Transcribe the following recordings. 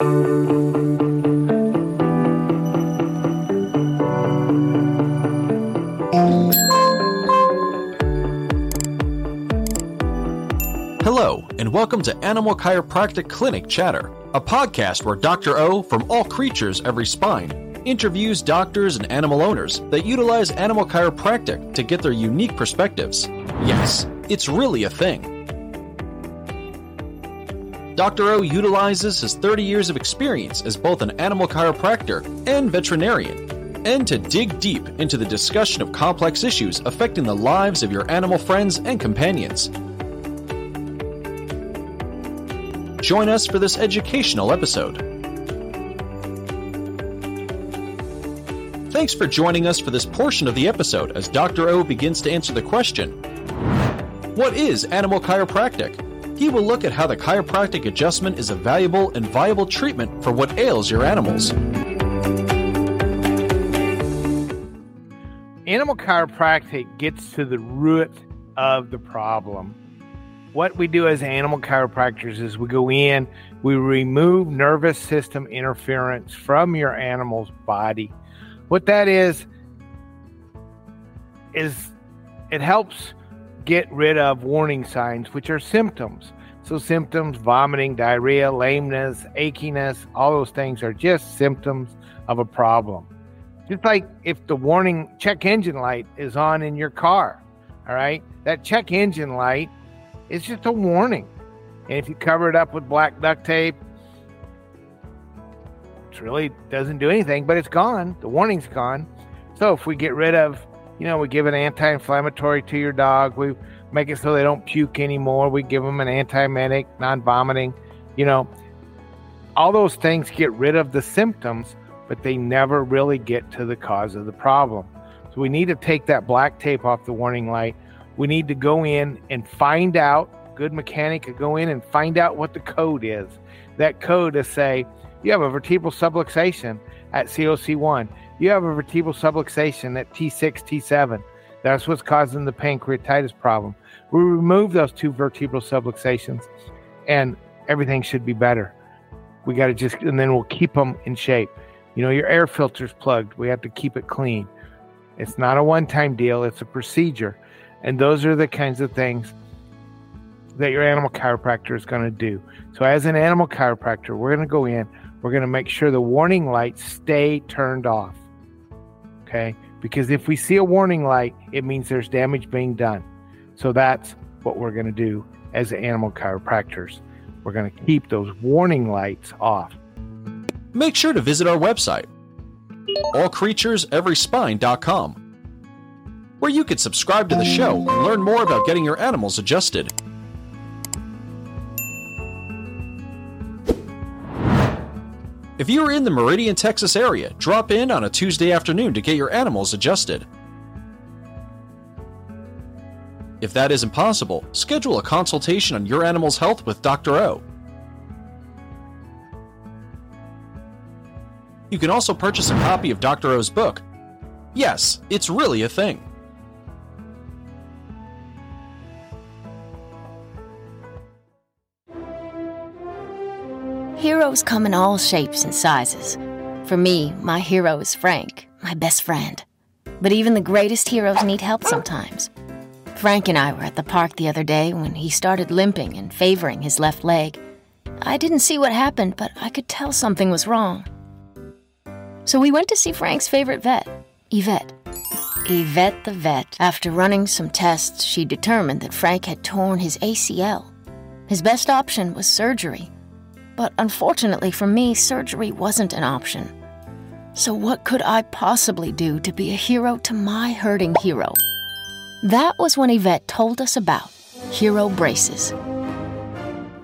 Hello, and welcome to Animal Chiropractic Clinic Chatter, a podcast where Dr. O from All Creatures Every Spine interviews doctors and animal owners that utilize animal chiropractic to get their unique perspectives. Yes, it's really a thing. Dr. O utilizes his 30 years of experience as both an animal chiropractor and veterinarian, and to dig deep into the discussion of complex issues affecting the lives of your animal friends and companions. Join us for this educational episode. Thanks for joining us for this portion of the episode as Dr. O begins to answer the question What is animal chiropractic? He will look at how the chiropractic adjustment is a valuable and viable treatment for what ails your animals. Animal chiropractic gets to the root of the problem what we do as animal chiropractors is we go in, we remove nervous system interference from your animal's body. What that is, is it helps get rid of warning signs, which are symptoms. So, symptoms, vomiting, diarrhea, lameness, achiness, all those things are just symptoms of a problem. Just like if the warning check engine light is on in your car, all right, that check engine light it's just a warning. And if you cover it up with black duct tape, it really doesn't do anything, but it's gone. The warning's gone. So if we get rid of, you know, we give an anti inflammatory to your dog, we make it so they don't puke anymore, we give them an antiemetic, non vomiting, you know, all those things get rid of the symptoms, but they never really get to the cause of the problem. So we need to take that black tape off the warning light we need to go in and find out. Good mechanic could go in and find out what the code is. That code is say you have a vertebral subluxation at COC1. You have a vertebral subluxation at T6, T7. That's what's causing the pancreatitis problem. We remove those two vertebral subluxations, and everything should be better. We got to just, and then we'll keep them in shape. You know, your air filter's plugged. We have to keep it clean. It's not a one time deal, it's a procedure. And those are the kinds of things that your animal chiropractor is going to do. So, as an animal chiropractor, we're going to go in, we're going to make sure the warning lights stay turned off. Okay? Because if we see a warning light, it means there's damage being done. So, that's what we're going to do as animal chiropractors. We're going to keep those warning lights off. Make sure to visit our website, allcreatureseveryspine.com where you can subscribe to the show and learn more about getting your animals adjusted. If you are in the Meridian, Texas area, drop in on a Tuesday afternoon to get your animals adjusted. If that isn't possible, schedule a consultation on your animal's health with Dr. O. You can also purchase a copy of Dr. O's book. Yes, it's really a thing. Heroes come in all shapes and sizes. For me, my hero is Frank, my best friend. But even the greatest heroes need help sometimes. Frank and I were at the park the other day when he started limping and favoring his left leg. I didn't see what happened, but I could tell something was wrong. So we went to see Frank's favorite vet, Yvette. Yvette the vet. After running some tests, she determined that Frank had torn his ACL. His best option was surgery but unfortunately for me, surgery wasn't an option. So, what could I possibly do to be a hero to my hurting hero? That was when Yvette told us about hero braces.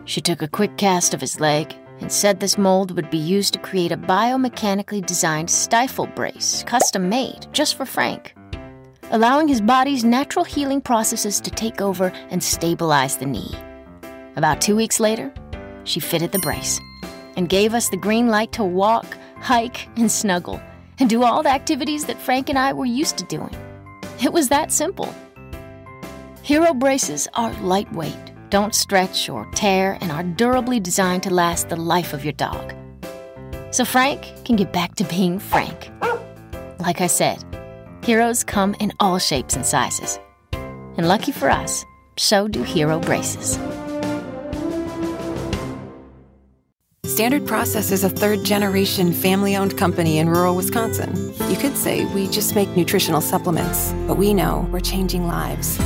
She took a quick cast of his leg and said this mold would be used to create a biomechanically designed stifle brace, custom made just for Frank, allowing his body's natural healing processes to take over and stabilize the knee. About two weeks later, she fitted the brace and gave us the green light to walk, hike, and snuggle, and do all the activities that Frank and I were used to doing. It was that simple. Hero braces are lightweight, don't stretch or tear, and are durably designed to last the life of your dog. so Frank can get back to being Frank. Like I said, heroes come in all shapes and sizes. And lucky for us, so do hero braces. Standard Process is a third generation family owned company in rural Wisconsin. You could say we just make nutritional supplements, but we know we're changing lives.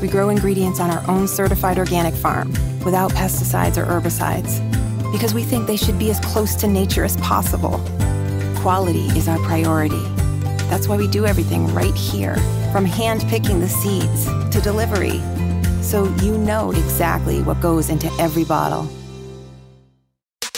We grow ingredients on our own certified organic farm without pesticides or herbicides because we think they should be as close to nature as possible. Quality is our priority. That's why we do everything right here, from hand picking the seeds to delivery, so you know exactly what goes into every bottle.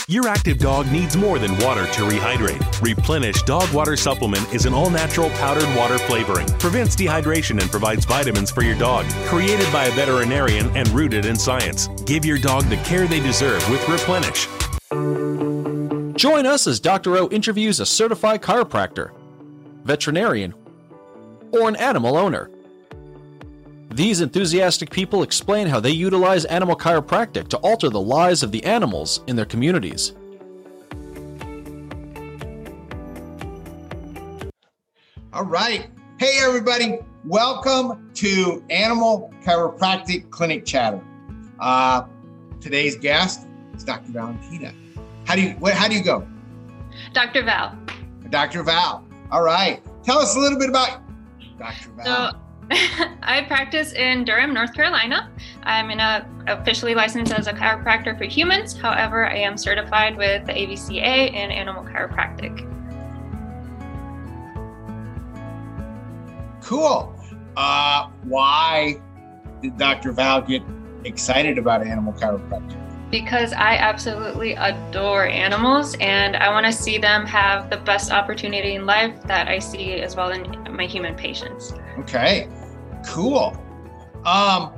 Your active dog needs more than water to rehydrate. Replenish Dog Water Supplement is an all natural powdered water flavoring, prevents dehydration, and provides vitamins for your dog. Created by a veterinarian and rooted in science. Give your dog the care they deserve with Replenish. Join us as Dr. O interviews a certified chiropractor, veterinarian, or an animal owner. These enthusiastic people explain how they utilize animal chiropractic to alter the lives of the animals in their communities. All right. Hey, everybody. Welcome to Animal Chiropractic Clinic Chatter. Uh, today's guest is Dr. Valentina. How do you what, how do you go? Dr. Val. Dr. Val. All right. Tell us a little bit about Dr. Val. So, I practice in Durham, North Carolina. I'm in a officially licensed as a chiropractor for humans. However, I am certified with the AVCA in animal chiropractic. Cool. Uh, why did Dr. Val get excited about animal chiropractic? Because I absolutely adore animals and I want to see them have the best opportunity in life that I see as well in my human patients. Okay, cool. Um,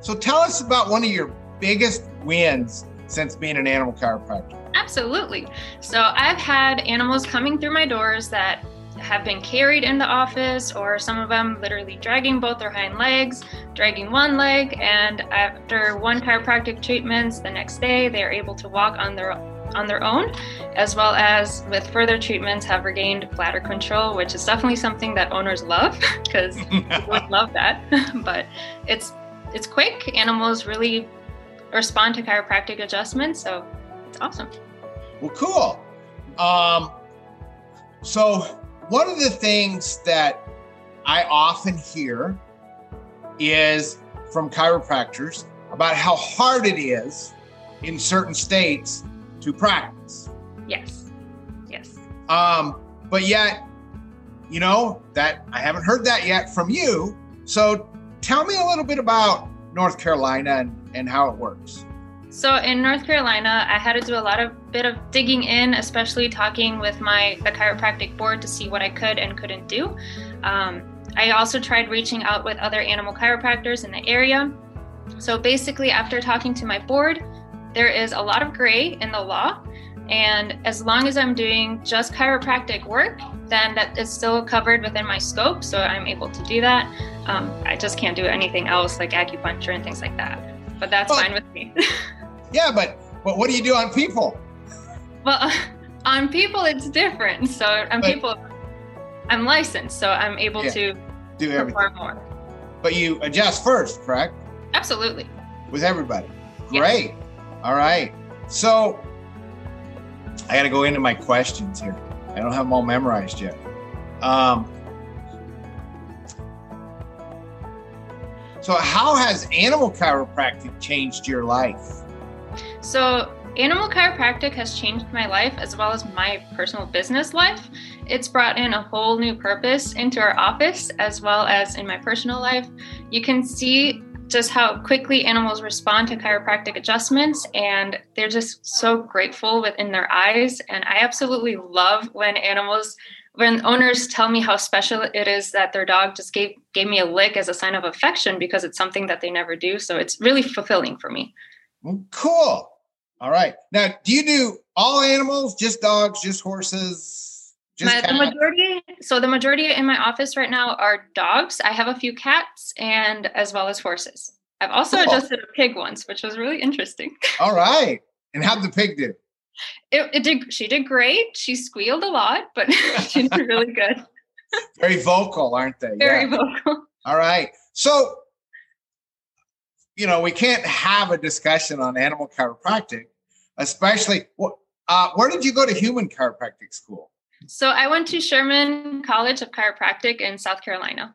so tell us about one of your biggest wins since being an animal chiropractor. Absolutely. So I've had animals coming through my doors that have been carried in the office, or some of them literally dragging both their hind legs, dragging one leg, and after one chiropractic treatments, the next day they are able to walk on their on their own, as well as with further treatments have regained bladder control, which is definitely something that owners love because would love that. but it's it's quick. Animals really respond to chiropractic adjustments, so it's awesome. Well, cool. Um, so one of the things that I often hear is from chiropractors about how hard it is in certain states to practice. Yes. Yes. Um, but yet, you know, that I haven't heard that yet from you. So tell me a little bit about North Carolina and, and how it works. So in North Carolina, I had to do a lot of bit of digging in, especially talking with my the chiropractic board to see what I could and couldn't do. Um, I also tried reaching out with other animal chiropractors in the area. So basically, after talking to my board, there is a lot of gray in the law. And as long as I'm doing just chiropractic work, then that is still covered within my scope. So I'm able to do that. Um, I just can't do anything else like acupuncture and things like that. But that's fine with me. yeah, but but what do you do on people? Well, on people it's different. So on but, people, I'm licensed, so I'm able yeah, to do everything more. But you adjust first, correct? Absolutely. With everybody. Great. Yes. All right. So I got to go into my questions here. I don't have them all memorized yet. Um, so, how has animal chiropractic changed your life? So, animal chiropractic has changed my life as well as my personal business life. It's brought in a whole new purpose into our office as well as in my personal life. You can see just how quickly animals respond to chiropractic adjustments and they're just so grateful within their eyes. And i absolutely love when animals when owners tell me how special it is that their dog just gave gave me a lick as a sign of affection because it's something that they never do. So it's really fulfilling for me. Mm, cool. All right. Now do you do all animals just dogs just horses my, the majority, so the majority in my office right now are dogs. I have a few cats and as well as horses. I've also cool. adjusted a pig once, which was really interesting. All right. And how'd the pig do? It, it did. She did great. She squealed a lot, but she did really good. Very vocal, aren't they? Very yeah. vocal. All right. So, you know, we can't have a discussion on animal chiropractic, especially. Uh, where did you go to human chiropractic school? So I went to Sherman College of Chiropractic in South Carolina.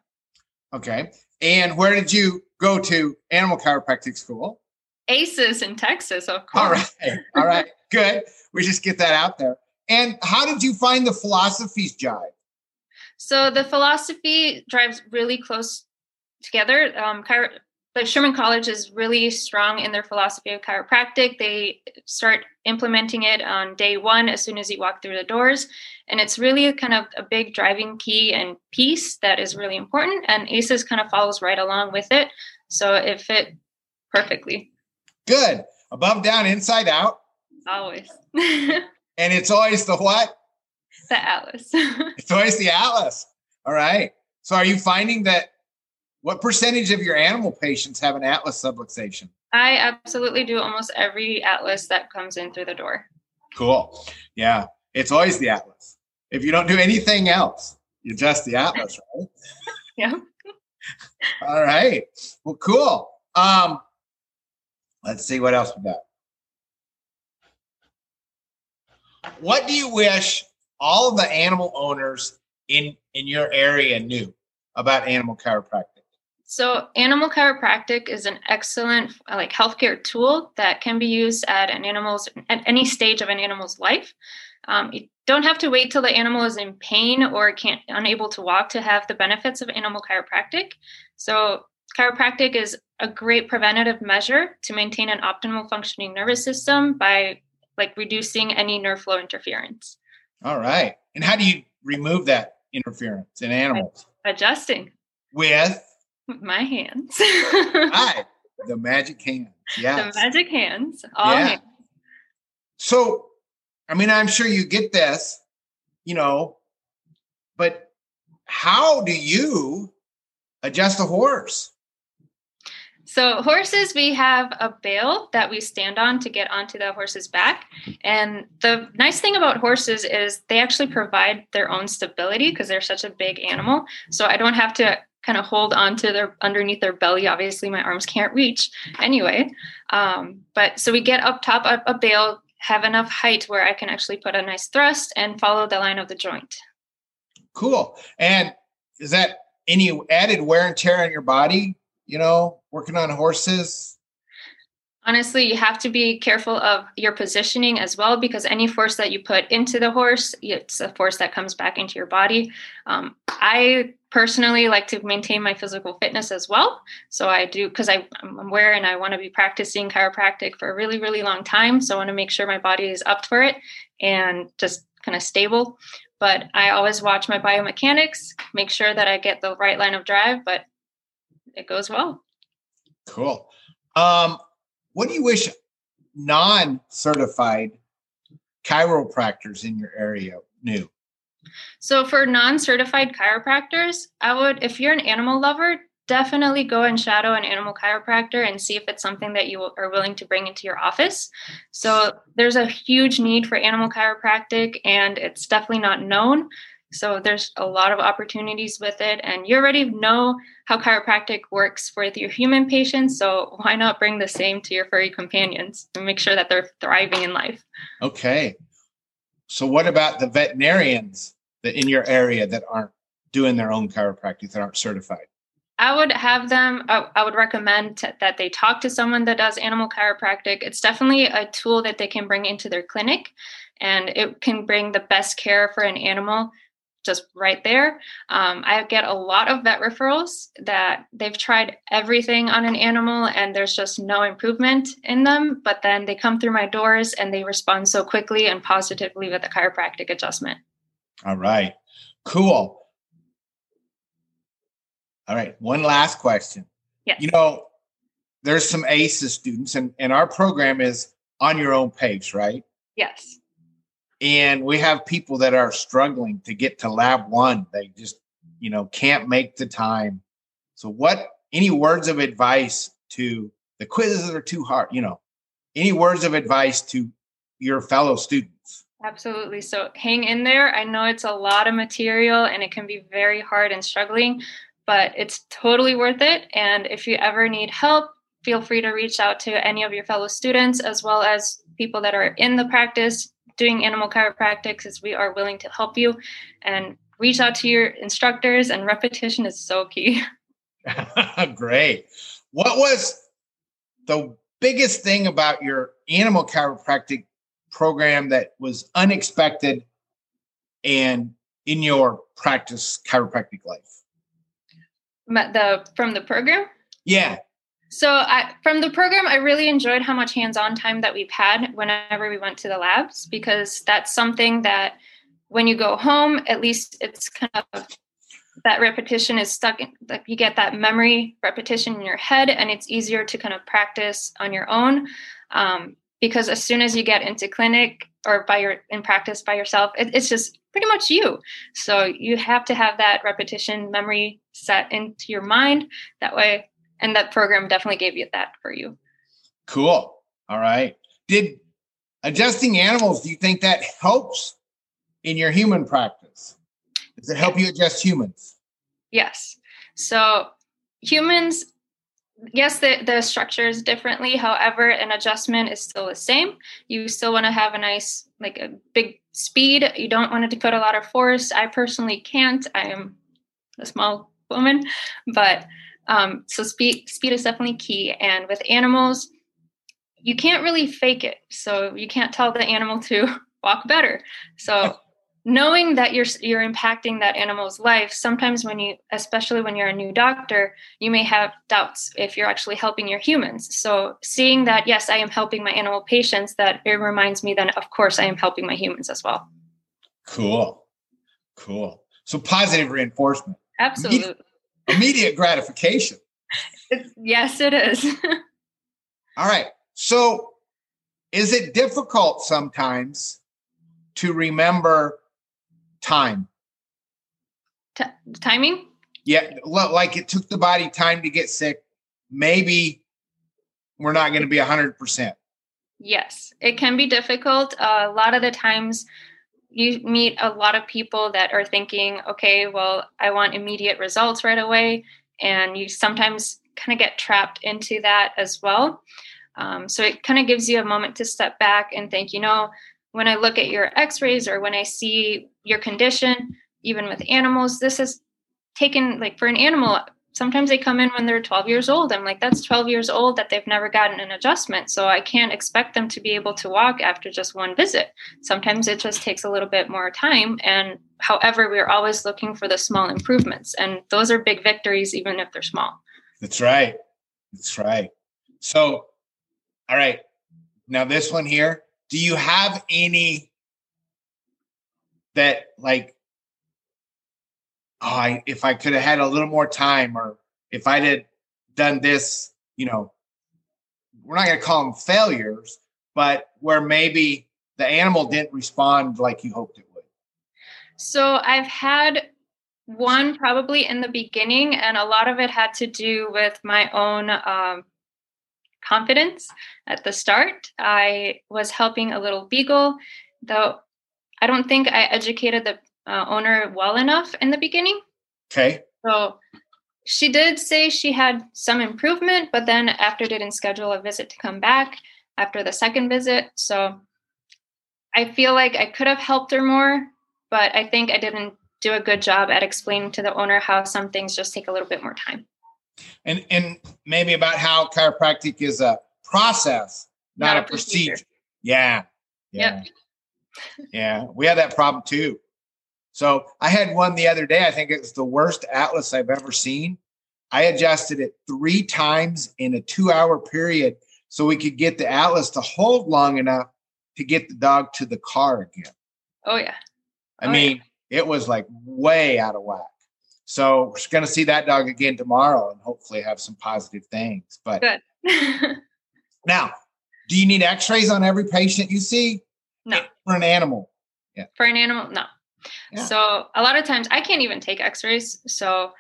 Okay. And where did you go to animal chiropractic school? ACES in Texas, of course. All right. All right. Good. We just get that out there. And how did you find the philosophies jive? So the philosophy drives really close together. Um, chiro- but Sherman College is really strong in their philosophy of chiropractic. They start implementing it on day one as soon as you walk through the doors. And it's really kind of a big driving key and piece that is really important. And ACES kind of follows right along with it. So it fit perfectly. Good. Above, down, inside out. Always. and it's always the what? The Atlas. it's always the Atlas. All right. So are you finding that what percentage of your animal patients have an atlas subluxation? I absolutely do almost every atlas that comes in through the door. Cool. Yeah. It's always the atlas. If you don't do anything else, you just the atlas, right? yeah. All right. Well, cool. Um, let's see what else we got. What do you wish all of the animal owners in in your area knew about animal chiropractic? So, animal chiropractic is an excellent like healthcare tool that can be used at an animal's at any stage of an animal's life. Um, you don't have to wait till the animal is in pain or can't unable to walk to have the benefits of animal chiropractic. So, chiropractic is a great preventative measure to maintain an optimal functioning nervous system by like reducing any nerve flow interference. All right. And how do you remove that interference in animals? Adjusting. With my hands. Hi, the magic hands. Yeah. The magic hands. All yeah. hands. So, I mean, I'm sure you get this, you know, but how do you adjust a horse? So horses, we have a bale that we stand on to get onto the horse's back. And the nice thing about horses is they actually provide their own stability because they're such a big animal. So I don't have to kind of hold onto their underneath their belly. Obviously, my arms can't reach anyway. Um, but so we get up top of a bale, have enough height where I can actually put a nice thrust and follow the line of the joint. Cool. And is that any added wear and tear on your body? You know, working on horses Honestly, you have to be careful of your positioning as well because any force that you put into the horse, it's a force that comes back into your body. Um, I personally like to maintain my physical fitness as well. So I do because I'm aware and I want to be practicing chiropractic for a really, really long time. So I want to make sure my body is up for it and just kind of stable. But I always watch my biomechanics, make sure that I get the right line of drive, but it goes well. Cool. Um, what do you wish non-certified chiropractors in your area knew? So for non-certified chiropractors, I would if you're an animal lover, definitely go and shadow an animal chiropractor and see if it's something that you are willing to bring into your office. So there's a huge need for animal chiropractic and it's definitely not known. So there's a lot of opportunities with it, and you already know how chiropractic works with your human patients. So why not bring the same to your furry companions and make sure that they're thriving in life? Okay. So what about the veterinarians that in your area that aren't doing their own chiropractic that aren't certified? I would have them, I would recommend t- that they talk to someone that does animal chiropractic. It's definitely a tool that they can bring into their clinic and it can bring the best care for an animal just right there. Um, I get a lot of vet referrals that they've tried everything on an animal and there's just no improvement in them. But then they come through my doors and they respond so quickly and positively with a chiropractic adjustment. All right. Cool. All right. One last question. Yes. You know, there's some ACES students, and, and our program is on your own pace, right? Yes and we have people that are struggling to get to lab one they just you know can't make the time so what any words of advice to the quizzes are too hard you know any words of advice to your fellow students. Absolutely. So hang in there. I know it's a lot of material and it can be very hard and struggling, but it's totally worth it. And if you ever need help, feel free to reach out to any of your fellow students as well as people that are in the practice doing animal chiropractic is we are willing to help you and reach out to your instructors and repetition is so key. Great. What was the biggest thing about your animal chiropractic program that was unexpected and in your practice chiropractic life? The from the program? Yeah. So I, from the program, I really enjoyed how much hands-on time that we've had whenever we went to the labs because that's something that when you go home, at least it's kind of that repetition is stuck in like you get that memory repetition in your head and it's easier to kind of practice on your own um, because as soon as you get into clinic or by your in practice by yourself it, it's just pretty much you. So you have to have that repetition memory set into your mind. That way and that program definitely gave you that for you. Cool. All right. Did adjusting animals do you think that helps in your human practice? Does it help you adjust humans? Yes. So humans yes the, the structure is differently. However an adjustment is still the same. You still want to have a nice like a big speed. You don't want it to put a lot of force. I personally can't. I am a small woman but um, so speed speed is definitely key. And with animals, you can't really fake it. So you can't tell the animal to walk better. So knowing that you're you're impacting that animal's life sometimes when you especially when you're a new doctor you may have doubts if you're actually helping your humans so seeing that yes i am helping my animal patients that it reminds me that of course i am helping my humans as well cool cool so positive reinforcement absolutely immediate gratification. yes, it is. All right. So, is it difficult sometimes to remember time? T- timing? Yeah, like it took the body time to get sick. Maybe we're not going to be 100%. Yes, it can be difficult. Uh, a lot of the times, you meet a lot of people that are thinking, okay, well, I want immediate results right away. And you sometimes kind of get trapped into that as well. Um, so it kind of gives you a moment to step back and think, you know, when I look at your x rays or when I see your condition, even with animals, this is taken like for an animal, sometimes they come in when they're 12 years old. I'm like, that's 12 years old that they've never gotten an adjustment. So I can't expect them to be able to walk after just one visit. Sometimes it just takes a little bit more time. And however, we're always looking for the small improvements. And those are big victories, even if they're small. That's right. That's right. So, all right. Now, this one here, do you have any that like oh, I, if I could have had a little more time, or if I'd had done this, you know, we're not going to call them failures, but where maybe the animal didn't respond like you hoped it would. So I've had one probably in the beginning, and a lot of it had to do with my own um, confidence at the start. I was helping a little beagle, though I don't think I educated the uh, owner well enough in the beginning. Okay. So she did say she had some improvement, but then after didn't schedule a visit to come back after the second visit. So I feel like I could have helped her more, but I think I didn't do a good job at explaining to the owner how some things just take a little bit more time. And and maybe about how chiropractic is a process, not, not a, procedure. procedure. Yeah. Yeah. Yep. yeah. We had that problem too. So I had one the other day. I think it was the worst atlas I've ever seen. I adjusted it three times in a two hour period so we could get the atlas to hold long enough to get the dog to the car again. Oh, yeah. I oh, mean, yeah. it was like way out of whack. So we're going to see that dog again tomorrow and hopefully have some positive things. But now, do you need x rays on every patient you see? No. For an animal? Yeah. For an animal? No. So a lot of times I can't even take x-rays. So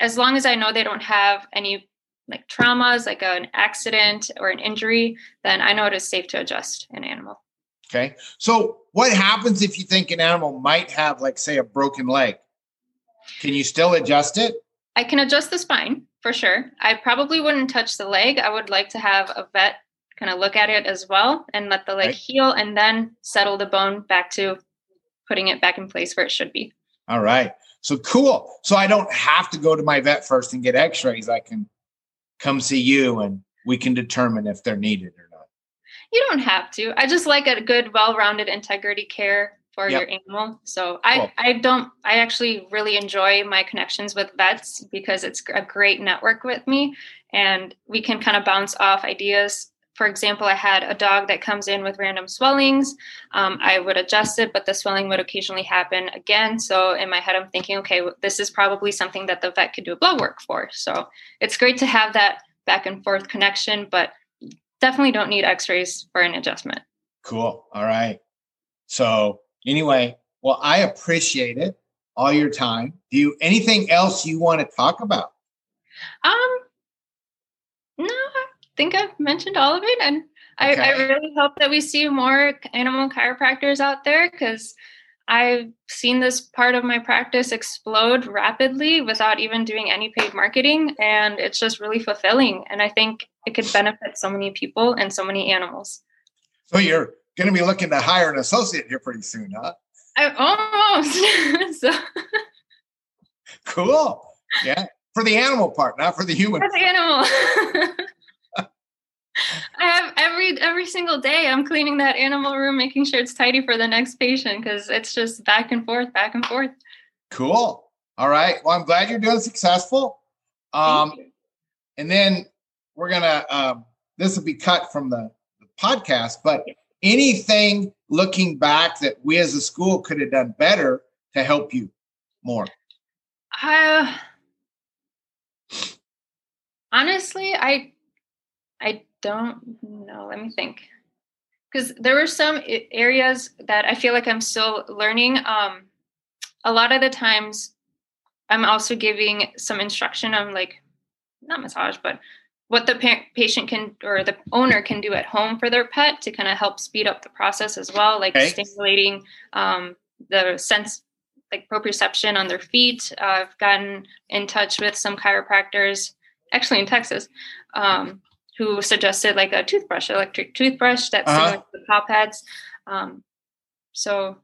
as long as I know they don't have any like traumas, like an accident or an injury, then I know it is safe to adjust an animal. Okay. So what happens if you think an animal might have, like, say, a broken leg? Can you still adjust it? I can adjust the spine for sure. I probably wouldn't touch the leg. I would like to have a vet kind of look at it as well and let the leg Right. heal and then settle the bone back to putting it back in place where it should be. All right. So cool. So I don't have to go to my vet first and get x-rays. I can come see you and we can determine if they're needed or not. You don't have to. I just like a good, well-rounded integrity care for Yep. your animal. So I, Cool. I don't. I actually really enjoy my connections with vets because it's a great network with me, and we can kind of bounce off ideas. For example, I had a dog that comes in with random swellings. Um, I would adjust it, but the swelling would occasionally happen again. So in my head, I'm thinking, okay, this is probably something that the vet could do a blood work for. So it's great to have that back and forth connection, but definitely don't need x-rays for an adjustment Cool. All right. So anyway, well, I appreciate it. All your time. Do you anything else you want to talk about? um think i've mentioned all of it and I, I really hope that we see more animal chiropractors out there because i've seen this part of my practice explode rapidly without even doing any paid marketing and it's just really fulfilling and i think it could benefit so many people and so many animals So you're going to be looking to hire an associate here pretty soon, huh? i almost so Cool. Yeah. For the animal part, not for the human. As an animal. I have every every single day I'm cleaning that animal room, making sure it's tidy for the next patient because it's just back and forth, back and forth. Cool. All right. Well, I'm glad you're doing successful. Um, and then we're gonna um, this will be cut from the, the podcast, but anything looking back that we as a school could have done better to help you more. Uh, honestly, I I don't know. Let me think. Because there were some areas that I feel like I'm still learning. Um, a lot of the times, I'm also giving some instruction on like not massage, but what the pa- patient can or the owner can do at home for their pet to kind of help speed up the process as well, like Okay. stimulating um, the sense, like proprioception on their feet. Uh, I've gotten in touch with some chiropractors, actually in Texas, um, who suggested like a toothbrush, electric toothbrush that's Uh-huh. similar to the paw pads. Um, so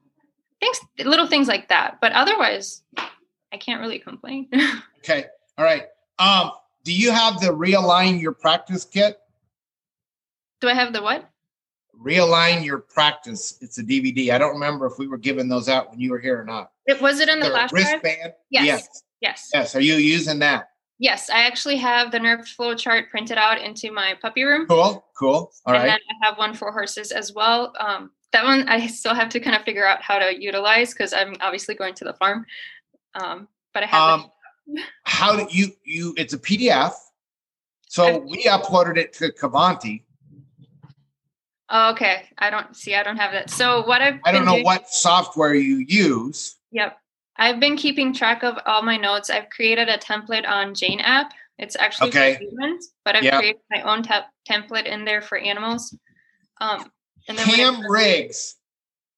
things, little things like that. But otherwise, I can't really complain. Okay. All right. Um, do you have the realign your practice kit? Do I have the what? Realign your practice. It's a DVD. I don't remember if we were giving those out when you were here or not. It was it in the a drive? wristband. Yes. Yes. Yes. Yes. Are you using that? Yes. I actually have the nerve flow chart printed out into my puppy room. Cool. Cool. All and right. then I have one for horses as well. Um, that one I still have to kind of figure out how to utilize because I'm obviously going to the farm. Um, but I have Um, how do you you? It's a PDF. So we uploaded it to Cavanti. Okay. I don't see. I don't have that. So what I've I don't know doing- what software you use. Yep. I've been keeping track of all my notes. I've created a template on Jane app. It's actually Okay. for humans, but I've Yeah. created my own te- template in there for animals. Um, and then Pam Riggs.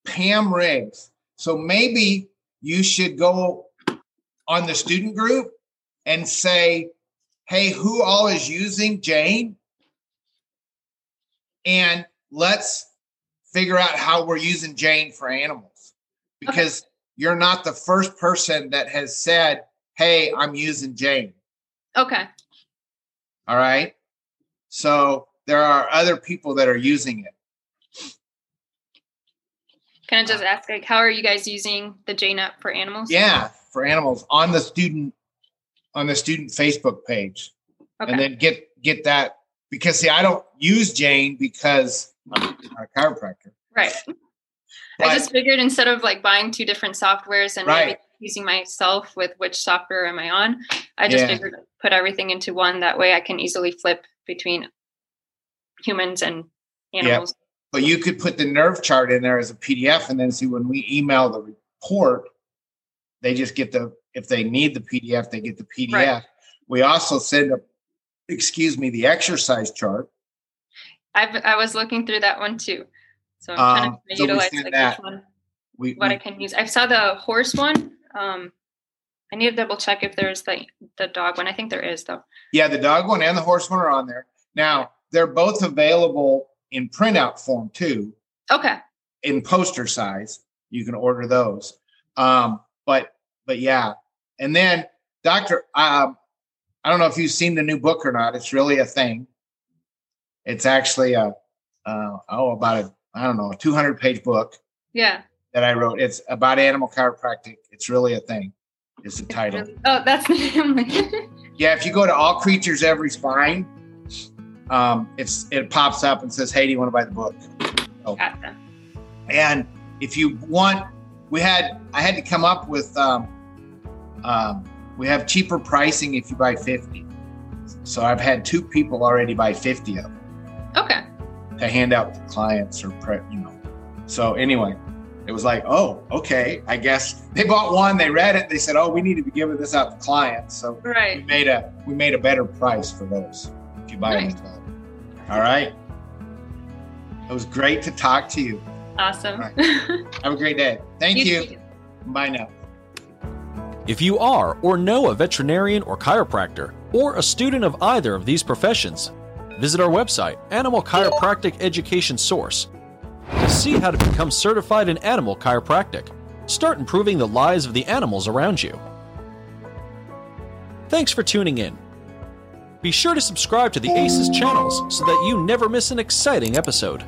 Pam Riggs. So maybe you should go on the student group and say, hey, who all is using Jane? And let's figure out how we're using Jane for animals. Because you're not the first person that has said, hey, I'm using Jane. Okay. All right. So there are other people that are using it. Can I just ask, like, how are you guys using the Jane app for animals? Yeah, for animals on the student on the student Facebook page. Okay. And then get get that because see, I don't use Jane because I'm a chiropractor. right. But- I just figured instead of like buying two different softwares and maybe using myself with which software am I on, I just Yeah. figured put everything into one. That way I can easily flip between humans and animals. But you could put the nerve chart in there as a PDF and then see when we email the report, they just get the if they need the PDF, they get the PDF. Right. We also send a excuse me, the exercise chart. I've, I was looking through that one too. So I'm trying Um, to so utilize like that. which one We, what we- I can use. I saw the horse one. Um, I need to double check if there's the the dog one. I think there is though. yeah, the dog one and the horse one are on there. Now they're both available in printout form too, Okay. in poster size. You can order those. Um, but but yeah, and then Doctor, um, I don't know if you've seen the new book or not. It's really a thing. It's actually a uh, oh about a I don't know a 200 page book Yeah. that I wrote. It's about animal chiropractic. It's really a thing. Is the title. Oh, that's the name. Yeah, if you go to All Creatures Every Spine, um, it's it pops up and says, "Hey, do you want to buy the book?" So, Gotcha. and if you want, we had I had to come up with um, um, we have cheaper pricing if you buy fifty. So I've had two people already buy fifty of them Okay. To hand out to clients or pre, you know. So anyway, it was like, oh, okay, I guess they bought one, they read it, they said, oh, we need to be giving this out to clients. So we made a we made a better price for those if you buy them. Nice. as. All right. It was great to talk to you. Awesome. Right. Have a great day. Thank you. too. Bye now. If you are or know a veterinarian or chiropractor, or a student of either of these professions, visit our website, Animal Chiropractic Education Source, to see how to become certified in animal chiropractic. Start improving the lives of the animals around you. Thanks for tuning in. Be sure to subscribe to the ACES channels so that you never miss an exciting episode.